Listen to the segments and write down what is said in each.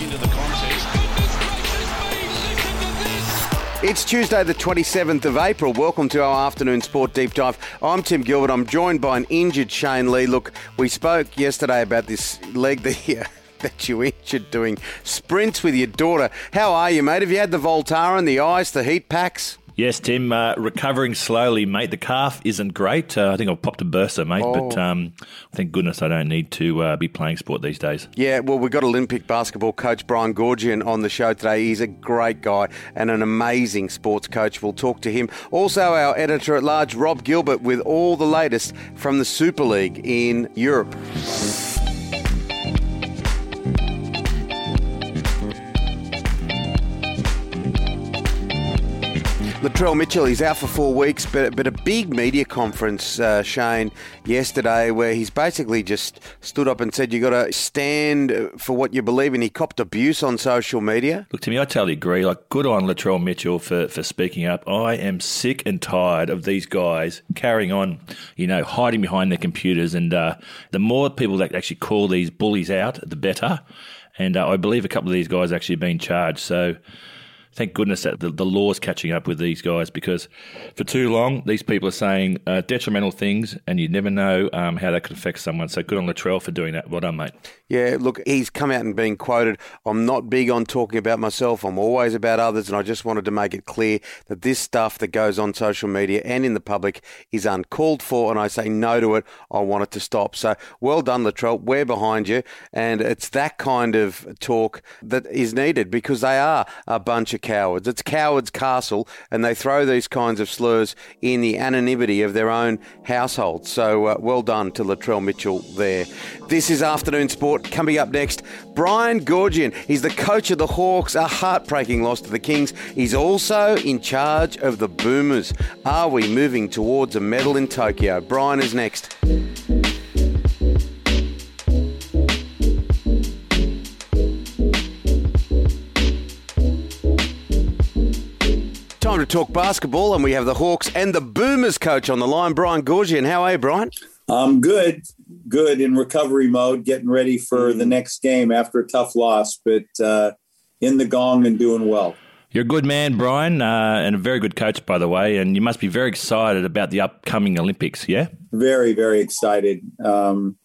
into the contest. It's Tuesday, the 27th of April. Welcome to our afternoon sport deep dive. I'm Tim Gilbert. I'm joined by an injured Shane Lee. Look, we spoke yesterday about this leg that you, that you injured doing sprints with your daughter. How are you, mate? Have you had the Voltaren, and the ice, the heat packs? Yes, Tim, uh, recovering slowly, mate. The calf isn't great. Uh, I think I've popped a bursa, mate, Oh. but um, thank goodness I don't need to uh, be playing sport these days. Yeah, well, we've got Olympic basketball coach Brian Goorjian on the show today. He's a great guy and an amazing sports coach. We'll talk to him. Also, our editor at large, Rob Gilbert, with all the latest from the Super League in Europe. Latrell Mitchell, he's out for four weeks, but, but a big media conference, uh, Shane, yesterday where he's basically just stood up and said you've got to stand for what you believe in. He copped abuse on social media. Look, to me, I totally agree. Like, good on Latrell Mitchell for, for speaking up. I am sick and tired of these guys carrying on, you know, hiding behind their computers. And uh, the more people that actually call these bullies out, the better. And uh, I believe a couple of these guys actually been charged. So thank goodness that the, the law's catching up with these guys because for too long, these people are saying uh, detrimental things and you never know um, how that could affect someone. So good on Latrell for doing that. Well done, mate. Yeah, look, he's come out and been quoted. I'm not big on talking about myself. I'm always about others, and I just wanted to make it clear that this stuff that goes on social media and in the public is uncalled for, and I say no to it. I want it to stop. So well done, Latrell. We're behind you, and it's that kind of talk that is needed because they are a bunch of cowards. It's cowards' castle, and they throw these kinds of slurs in the anonymity of their own household. So uh, well done to Latrell Mitchell there. This is afternoon sport. Coming up next, Brian Goorjian. He's the coach of the Hawks, a heartbreaking loss to the Kings. He's also in charge of the Boomers. Are we moving towards a medal in Tokyo? Brian is next. Time to talk basketball, and we have the Hawks and the Boomers coach on the line, Brian Goorjian. How are you, Brian? I'm good, good in recovery mode, getting ready for the next game after a tough loss, but uh, in the gong and doing well. You're a good man, Brian, uh, and a very good coach, by the way. And you must be very excited about the upcoming Olympics, yeah? Very, very excited. Um,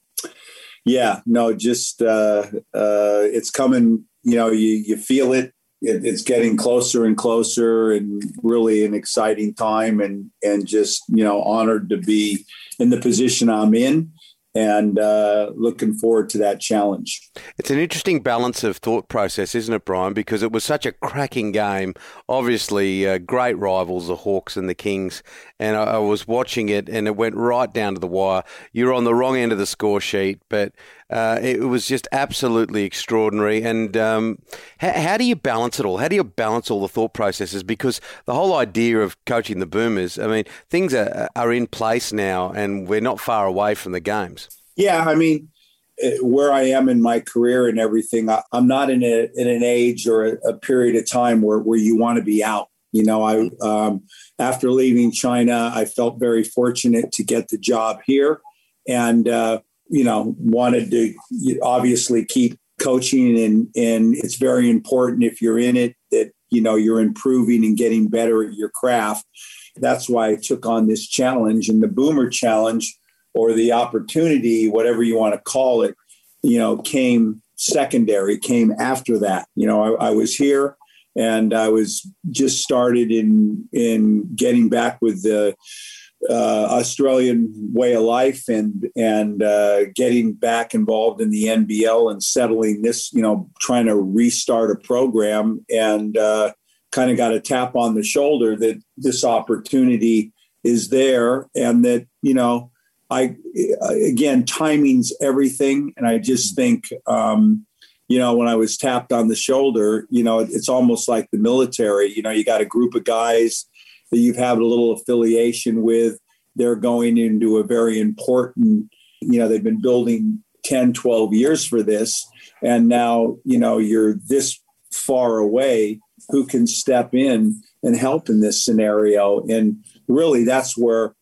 yeah, no, just uh, uh, it's coming. You know, you you feel it. It. It's getting closer and closer, and really an exciting time. And and just you know, honored to be in the position I'm in, and uh, looking forward to that challenge. It's an interesting balance of thought process, isn't it, Brian? Because it was such a cracking game. Obviously, uh, great rivals, the Hawks and the Kings. And I, I was watching it, and it went right down to the wire. You're on the wrong end of the score sheet, but uh, it was just absolutely extraordinary. And um, how, how do you balance it all? How do you balance all the thought processes? Because the whole idea of coaching the Boomers, I mean, things are, are in place now, and we're not far away from the games. Yeah, I mean, eh, where I am in my career and everything, I, I'm not in a in an age or a, a period of time where where you want to be out. You know, I um, after leaving China, I felt very fortunate to get the job here, and uh, you know, wanted to obviously keep coaching, and and it's very important if you're in it that you know you're improving and getting better at your craft. That's why I took on this challenge and the Boomer Challenge or the opportunity, whatever you want to call it, you know, came secondary, came after that. You know, I, I was here and I was just started in in getting back with the uh, Australian way of life and and uh, getting back involved in the NBL and settling this, you know, trying to restart a program and uh, kind of got a tap on the shoulder that this opportunity is there and that you know I again timing's everything. And I just think um, you know when I was tapped on the shoulder you know it's almost like the military. You know you got a group of guys that you've had a little affiliation with they're going into a very important you know they've been building 10 12 years for this. And now you know you're this far away who can step in and help in this scenario? And really that's where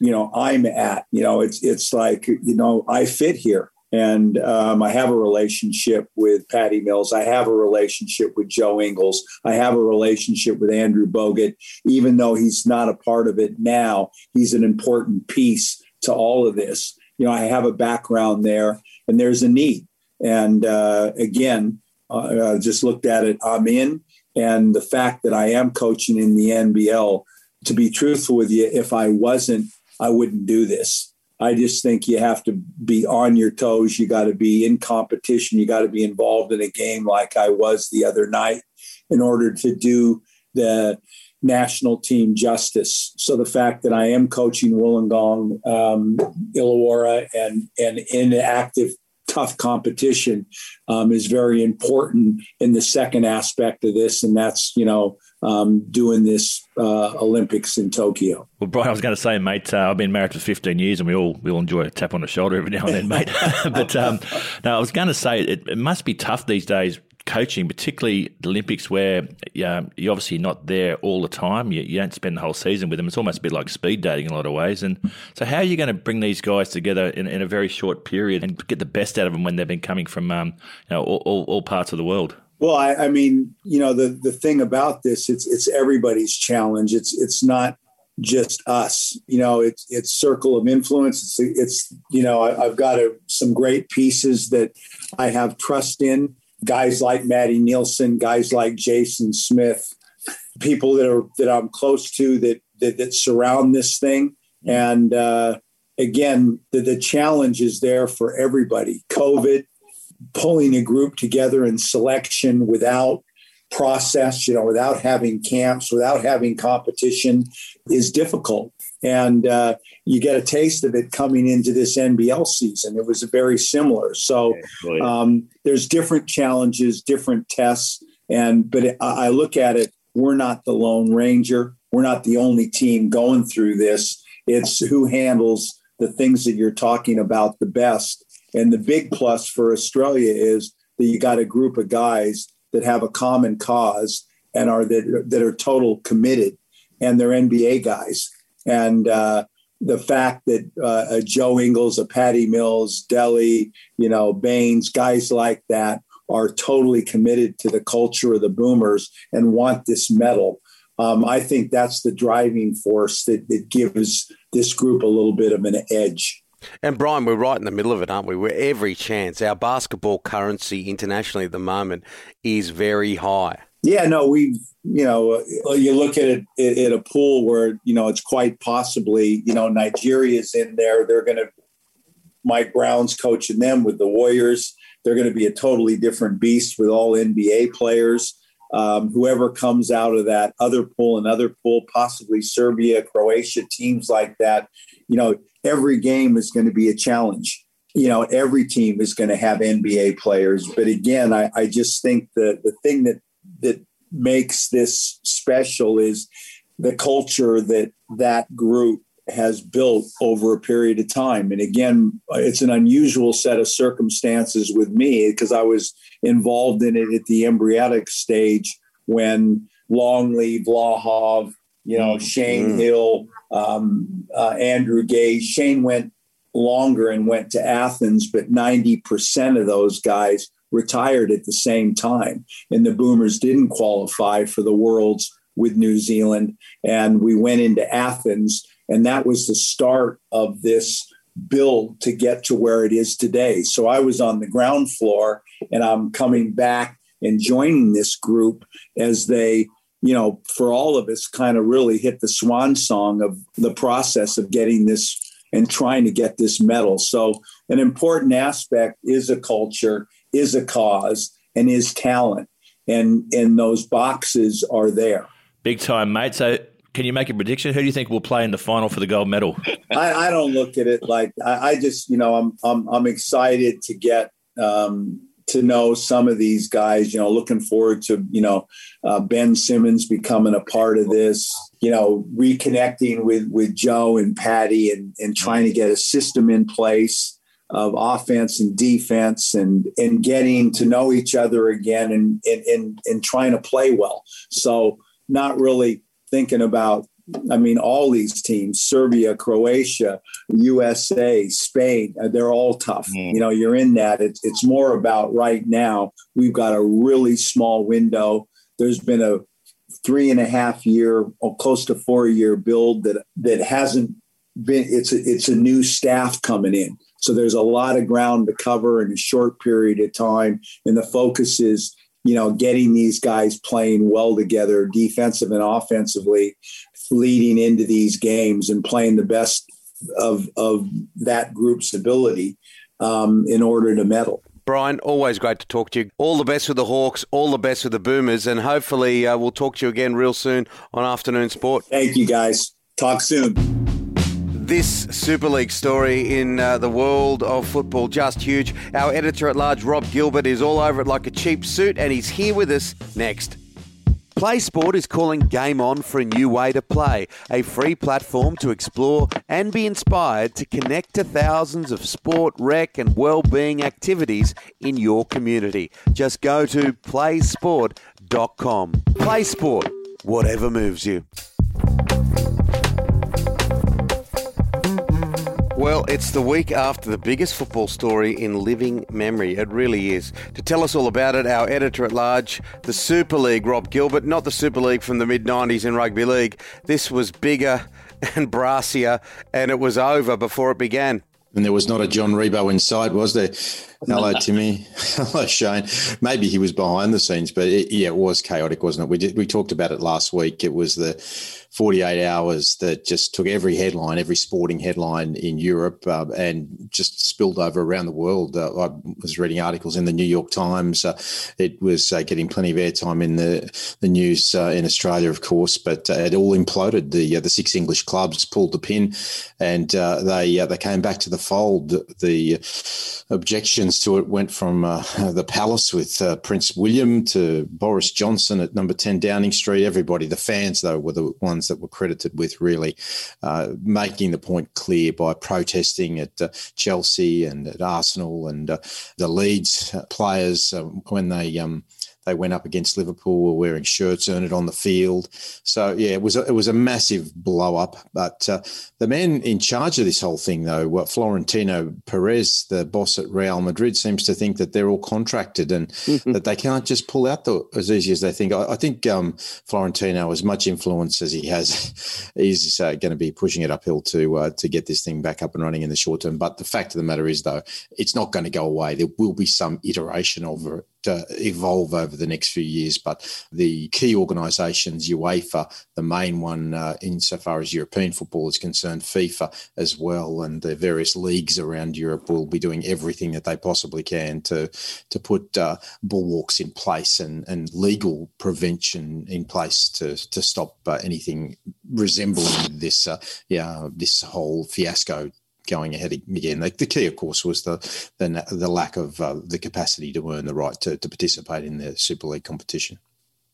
you know i'm at. You know it's it's like you know i fit here And um, I have a relationship with Patty Mills. I have a relationship with Joe Ingles. I have a relationship with Andrew Bogut. Even though he's not a part of it now, he's an important piece to all of this. You know, I have a background there, and there's a need. And uh, again, uh, I just looked at it. I'm in, and the fact that I am coaching in the NBL. To be truthful with you, if I wasn't, I wouldn't do this I just think you have to be on your toes. You got to be in competition. You got to be involved in a game like I was the other night in order to do the national team justice. So the fact that I am coaching Wollongong, um, Illawarra, and and in active tough competition um, is very important in the second aspect of this, and that's you know um, doing this uh, Olympics in Tokyo. Well, Brian, I was going to say, mate, uh, I've been married for 15 years, and we all we all enjoy a tap on the shoulder every now and then, mate. but um, no, I was going to say it, it must be tough these days coaching, particularly the Olympics, where you're obviously not there all the time. You, you, don't spend the whole season with them. It's almost a bit like speed dating in a lot of ways. And so, how are you going to bring these guys together in, in a very short period and get the best out of them when they've been coming from um, you know all, all, all parts of the world? Well, I, I, mean, you know, the the thing about this, it's it's everybody's challenge. It's it's not just us. You know, it's it's circle of influence. It's it's you know, I, have got a, some great pieces that I have trust in. Guys like Maddie Nielsen, guys like Jason Smith, people that are that I'm close to that that, that surround this thing. And uh, again, the, the challenge is there for everybody. COVID pulling a group together in selection without process, you know, without having camps, without having competition is difficult. And uh, you get a taste of it coming into this NBL season. It was very similar. So um, there's different challenges, different tests. And but I look at it, we're not the Lone Ranger. We're not the only team going through this. It's who handles the things that you're talking about the best and the big plus for Australia is that you got a group of guys that have a common cause and are that, that are total committed, and they're NBA guys. And uh, the fact that uh, Joe Ingles, a Patty Mills, Delly, you know, Baynes, guys like that are totally committed to the culture of the Boomers and want this medal. Um, I think that's the driving force that, that gives this group a little bit of an edge. And Brian, we're right in the middle of it, aren't we? We're every chance. Our basketball currency internationally at the moment is very high. Yeah, no, we, you know, you look at it at a pool where you know it's quite possibly, you know, Nigeria's in there. They're going to Mike Brown's coaching them with the Warriors. They're going to be a totally different beast with all NBA players. Um, whoever comes out of that other pool, another pool, possibly Serbia, Croatia, teams like that, you know, every game is going to be a challenge. You know, every team is going to have NBA players. But again, I, I just think the the thing that that makes this special is the culture that that group has built over a period of time. And again, it's an unusual set of circumstances with me because I was involved in it at the embryonic stage when Longley, Vlahov, you know, mm-hmm. Shane mm. Heal, um, uh, Andrew Gaze. Shane went longer and went to Athens, but 90% of those guys retired at the same time. And the Boomers didn't qualify for the Worlds with New Zealand. And we went into Athens, and that was the start of this build to get to where it is today. So I was on the ground floor, and I'm coming back and joining this group as they you know, for all of us, kind of really hit the swan song of the process of getting this and trying to get this medal. So, an important aspect is a culture, is a cause, and is talent. And, and those boxes are there. Big time, mate. So, can you make a prediction? Who do you think will play in the final for the gold medal? I, I don't look at it like I, I, just, you know, I'm I'm I'm excited to get um, to know some of these guys. You know, looking forward to you know uh, Ben Simmons becoming a part of this. You know, reconnecting with with Joe and Patty and and trying to get a system in place of offense and defense and and getting to know each other again and and and, and trying to play well. So not really thinking about I mean, all these teams, Serbia, Croatia, USA, Spain, uh, they're all tough. Mm. You know, you're in that. It's, it's more about right now, we've got a really small window. There's been a three and a half year or close to four year build that, that hasn't been, it's a, it's a new staff coming in. So there's a lot of ground to cover in a short period of time. And the focus is, you know, getting these guys playing well together, defensive and offensively, leading into these games and playing the best of of that group's ability um, in order to medal. Brian, always great to talk to you. All the best with the Hawks, all the best with the Boomers, and hopefully uh, we'll talk to you again real soon on Afternoon Sport. Thank you, guys. Talk soon. This Super League story in uh, the world of football, just huge. Our editor at large, Rob Gilbert, is all over it like a cheap suit, and he's here with us next. Play Sport is calling Game On for a new way to play, a free platform to explore and be inspired to connect to thousands of sport, rec, and well-being activities in your community. Just go to playsport.com. Play Sport, whatever moves you. Well, it's the week after the biggest football story in living memory. It really is. To tell us all about it, our editor at large, the Super League, Rob Gilbert, not the Super League from the mid 90s in rugby league. This was bigger and brassier, and it was over before it began. And there was not a John Ribot inside, was there? Hello, Timmy. Hello, Shane. Maybe he was behind the scenes, but it, yeah, it was chaotic, wasn't it? We did, we talked about it last week. It was the 48 hours that just took every headline, every sporting headline in Europe, uh, and just spilled over around the world. Uh, I was reading articles in the New York Times. Uh, it was uh, getting plenty of airtime in the the news uh, in Australia, of course, but uh, it all imploded. The the six English clubs pulled the pin, and they they came back to the fold. The objections to it went from the palace with Prince William to Boris Johnson at number 10 Downing Street. Everybody, the fans though, were the ones ones that were credited with really uh, making the point clear by protesting at uh, Chelsea and at Arsenal and uh, the Leeds players uh, when they um, they went up against Liverpool, were wearing shirts, earned it on the field. So yeah, it was a, it was a massive blow up. But uh, the man in charge of this whole thing, though, Florentino Perez, the boss at Real Madrid, seems to think that they're all contracted and that they can't just pull out the, as easy as they think. I, I think um, Florentino, as much influence as he has, is uh, going to be pushing it uphill to uh, to get this thing back up and running in the short term. But the fact of the matter is, though, it's not going to go away. There will be some iteration of it uh, evolve over the next few years. But the key organisations, UEFA, the main one uh, insofar as European football is concerned, FIFA as well, and the various leagues around Europe will be doing everything that they possibly can to to put uh, bulwarks in place and, and legal prevention in place to to stop uh, anything resembling this uh, yeah this whole fiasco going ahead again. The, the key, of course, was the the, the lack of uh, the capacity to earn the right to, to participate in the Super League competition.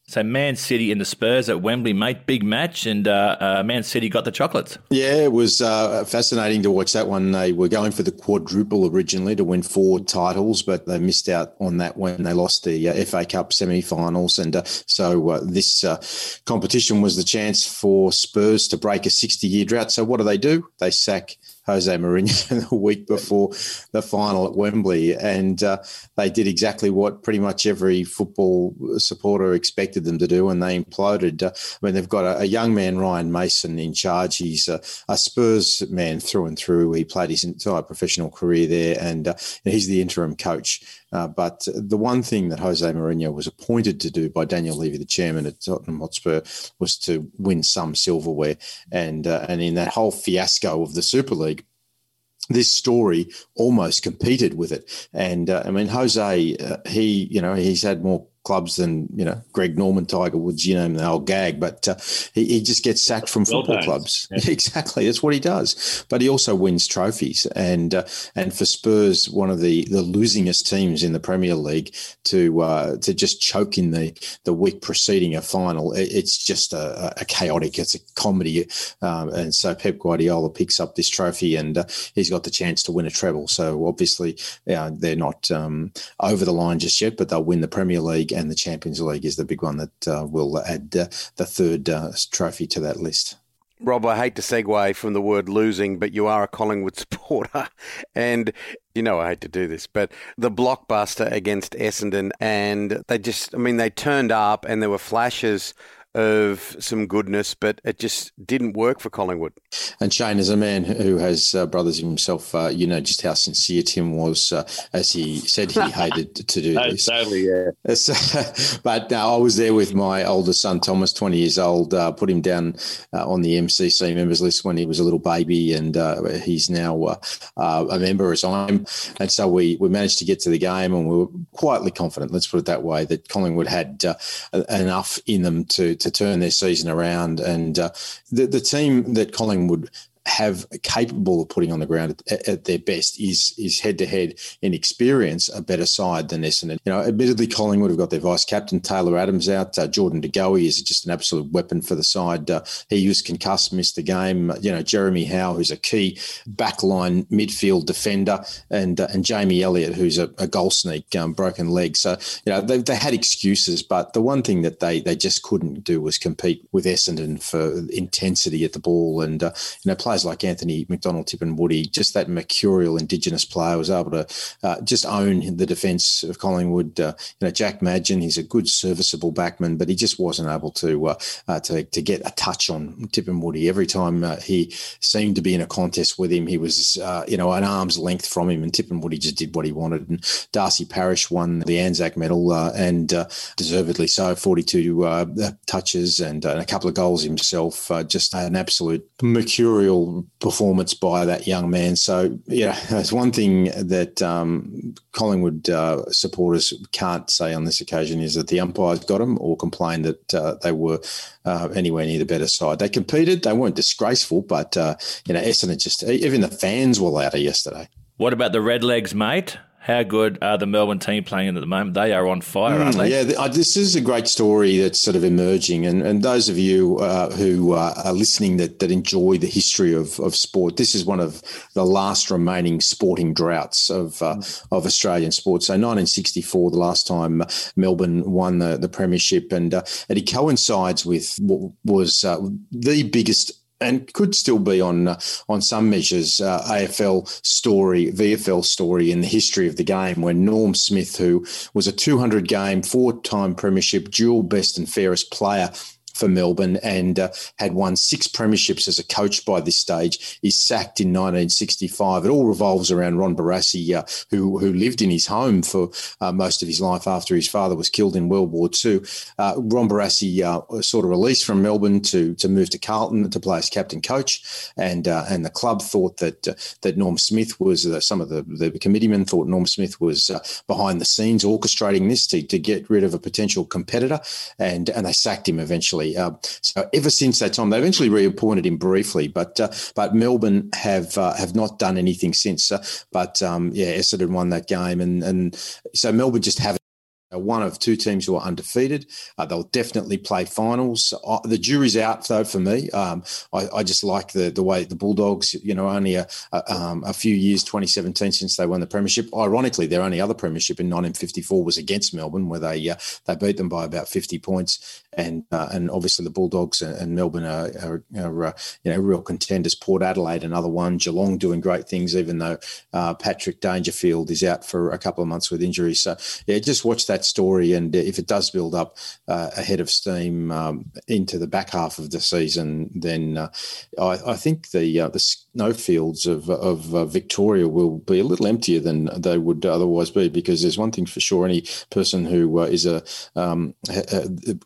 So Man City and the Spurs at Wembley, mate, big match, and uh, uh, Man City got the chocolates. Yeah, it was uh, fascinating to watch that one. They were going for the quadruple originally to win four titles, but they missed out on that when they lost the uh, FA Cup semi-finals, and uh, so uh, this competition was the chance for Spurs to break a 60-year drought. So what do they do? They sack Jose Mourinho the week before the final at Wembley, and uh, they did exactly what pretty much every football supporter expected them to do, and they imploded. Uh, I mean, they've got a, a, young man, Ryan Mason, in charge. He's a, a, Spurs man through and through. He played his entire professional career there, and uh, he's the interim coach. Uh, but the one thing that Jose Mourinho was appointed to do by Daniel Levy, the chairman at Tottenham Hotspur, was to win some silverware. And uh, and in that whole fiasco of the Super League, this story almost competed with it. And uh, I mean, Jose, uh, he, you know, he's had more clubs than you know Greg Norman, Tiger Woods, you know the old gag. But uh, he, he, just gets sacked from well football clubs. Yeah. exactly, that's what he does. But he also wins trophies, and uh, and for Spurs, one of the the losingest teams in the Premier League, to uh, to just choke in the the week preceding a final, it, it's just a, a, chaotic. It's a comedy, um, and so Pep Guardiola picks up this trophy, and uh, he's got the chance to win a treble. So obviously, they're not um, over the line just yet, but they'll win the Premier League and the Champions League is the big one that uh, will add uh, the third uh, trophy to that list. Rob, I hate to segue from the word losing, but you are a Collingwood supporter. And you know I hate to do this, but the blockbuster against Essendon, and they just, I mean, they turned up and there were flashes of some goodness, but it just didn't work for Collingwood. And Shane, as a man who has uh, brothers himself, uh, you know just how sincere Tim was, uh, as he said he hated to do this. Totally, yeah. but uh, I was there with my older son Thomas, twenty years old. Uh, put him down uh, on the MCC members list when he was a little baby, and he's now a member as I am. And so we we managed to get to the game, and we were quietly confident. Let's put it that way that Collingwood had enough in them to to turn their season around. And uh, the the team that Collingwood have capable of putting on the ground at, at their best is is head to head in experience a better side than Essendon. You know, admittedly, Collingwood have got their vice captain Taylor Adams out. Uh, Jordan De Goey is just an absolute weapon for the side. Uh, he was concussed, missed the game. You know, Jeremy Howe, who's a key backline midfield defender, and uh, and Jamie Elliott, who's a, a goal sneak, um, broken leg. So you know they, they had excuses, but the one thing that they they just couldn't do was compete with Essendon for intensity at the ball, and uh, you know players guys like Anthony McDonald-Tipungwuti, just that mercurial Indigenous player, was able to uh, just own the defence of Collingwood. Uh, you know, Jack Madgen, he's a good, serviceable backman, but he just wasn't able to uh, uh to, to get a touch on Tipungwuti. Every time uh, he seemed to be in a contest with him, he was uh, you know an arm's length from him, and Tipungwuti just did what he wanted. And Darcy Parish won the Anzac Medal and deservedly so, 42 touches and, and, a couple of goals himself. just an absolute mercurial performance by that young man. So, yeah, it's one thing that um, Collingwood uh, supporters can't say on this occasion is that the umpires got them or complain that uh, they were uh, anywhere near the better side. They competed, they weren't disgraceful, but, uh, you know, Essendon just, even the fans were louder yesterday. What about the Redlegs, mate? How good are the Melbourne team playing at the moment? They are on fire, aren't they? Yeah, this is a great story that's sort of emerging. And, and those of you uh, who uh, are listening that, that enjoy the history of, of sport, this is one of the last remaining sporting droughts of uh, mm. of Australian sport. So 1964, the last time Melbourne won the, the premiership, and, uh, and it coincides with what was uh, the biggest and could still be on uh, on some measures uh, AFL story, VFL story in the history of the game. When Norm Smith, who was a 200 game, four time premiership, dual best and fairest player for Melbourne and uh, had won six premierships as a coach by this stage. He's sacked in 1965. It all revolves around Ron Barassi, uh, who who lived in his home for uh, most of his life after his father was killed in World War II. Uh, Ron Barassi uh, sort of released from Melbourne to to move to Carlton to play as captain coach, and uh, and the club thought that that Norm Smith was some of the the committeemen thought Norm Smith was behind the scenes orchestrating this to, to get rid of a potential competitor, and and they sacked him eventually. Uh, so ever since that time, they eventually reappointed him briefly, but uh, but Melbourne have uh, have not done anything since. Uh, but um, yeah, Essendon won that game, and and so Melbourne just haven't one of two teams who are undefeated. Uh, they'll definitely play finals. Uh, the jury's out though for me. Um, I, I, just like the the way the Bulldogs. You know, only a, a, um, a, few years, 2017, since they won the premiership. Ironically, their only other premiership in 1954 was against Melbourne, where they uh, they beat them by about 50 points. And uh, and obviously the Bulldogs and, Melbourne are, are, are uh, you know real contenders. Port Adelaide, another one. Geelong doing great things, even though uh, Patrick Dangerfield is out for a couple of months with injury. So yeah, just watch that story, and if it does build up uh, ahead of steam um, into the back half of the season, then uh, I, I, think the uh, the snowfields of of uh, Victoria will be a little emptier than they would otherwise be. Because there's one thing for sure: any person who uh, is a, um,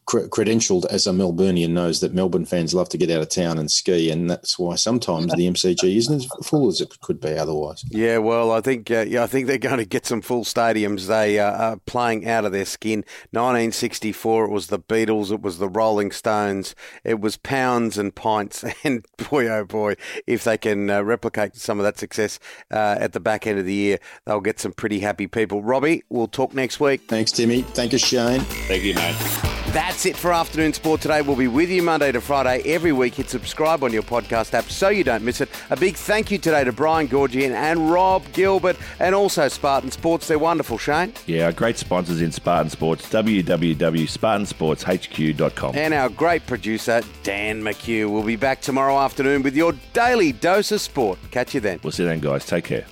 credentialed as a Melburnian knows that Melbourne fans love to get out of town and ski, and that's why sometimes the MCG isn't as full as it could be otherwise. Yeah, well, I think uh, yeah, I think they're going to get some full stadiums. They are playing out of their skin. 1964, it was the Beatles, it was the Rolling Stones, it was pounds and pints. And boy, oh boy, if they can uh, replicate some of that success uh, at the back end of the year, they'll get some pretty happy people. Robbie, we'll talk next week. Thanks, Timmy. Thank you, Shane. Thank you, mate. That's it for Afternoon Sport today. We'll be with you Monday to Friday every week. Hit subscribe on your podcast app so you don't miss it. A big thank you today to Brian Goorjian and Rob Gilbert and also Spartan Sports. They're wonderful, Shane. Yeah, our great sponsors in Spartan Sports, www.spartansportshq.com. And our great producer, Dan McHugh. We'll be back tomorrow afternoon with your daily dose of sport. Catch you then. We'll see you then, guys. Take care.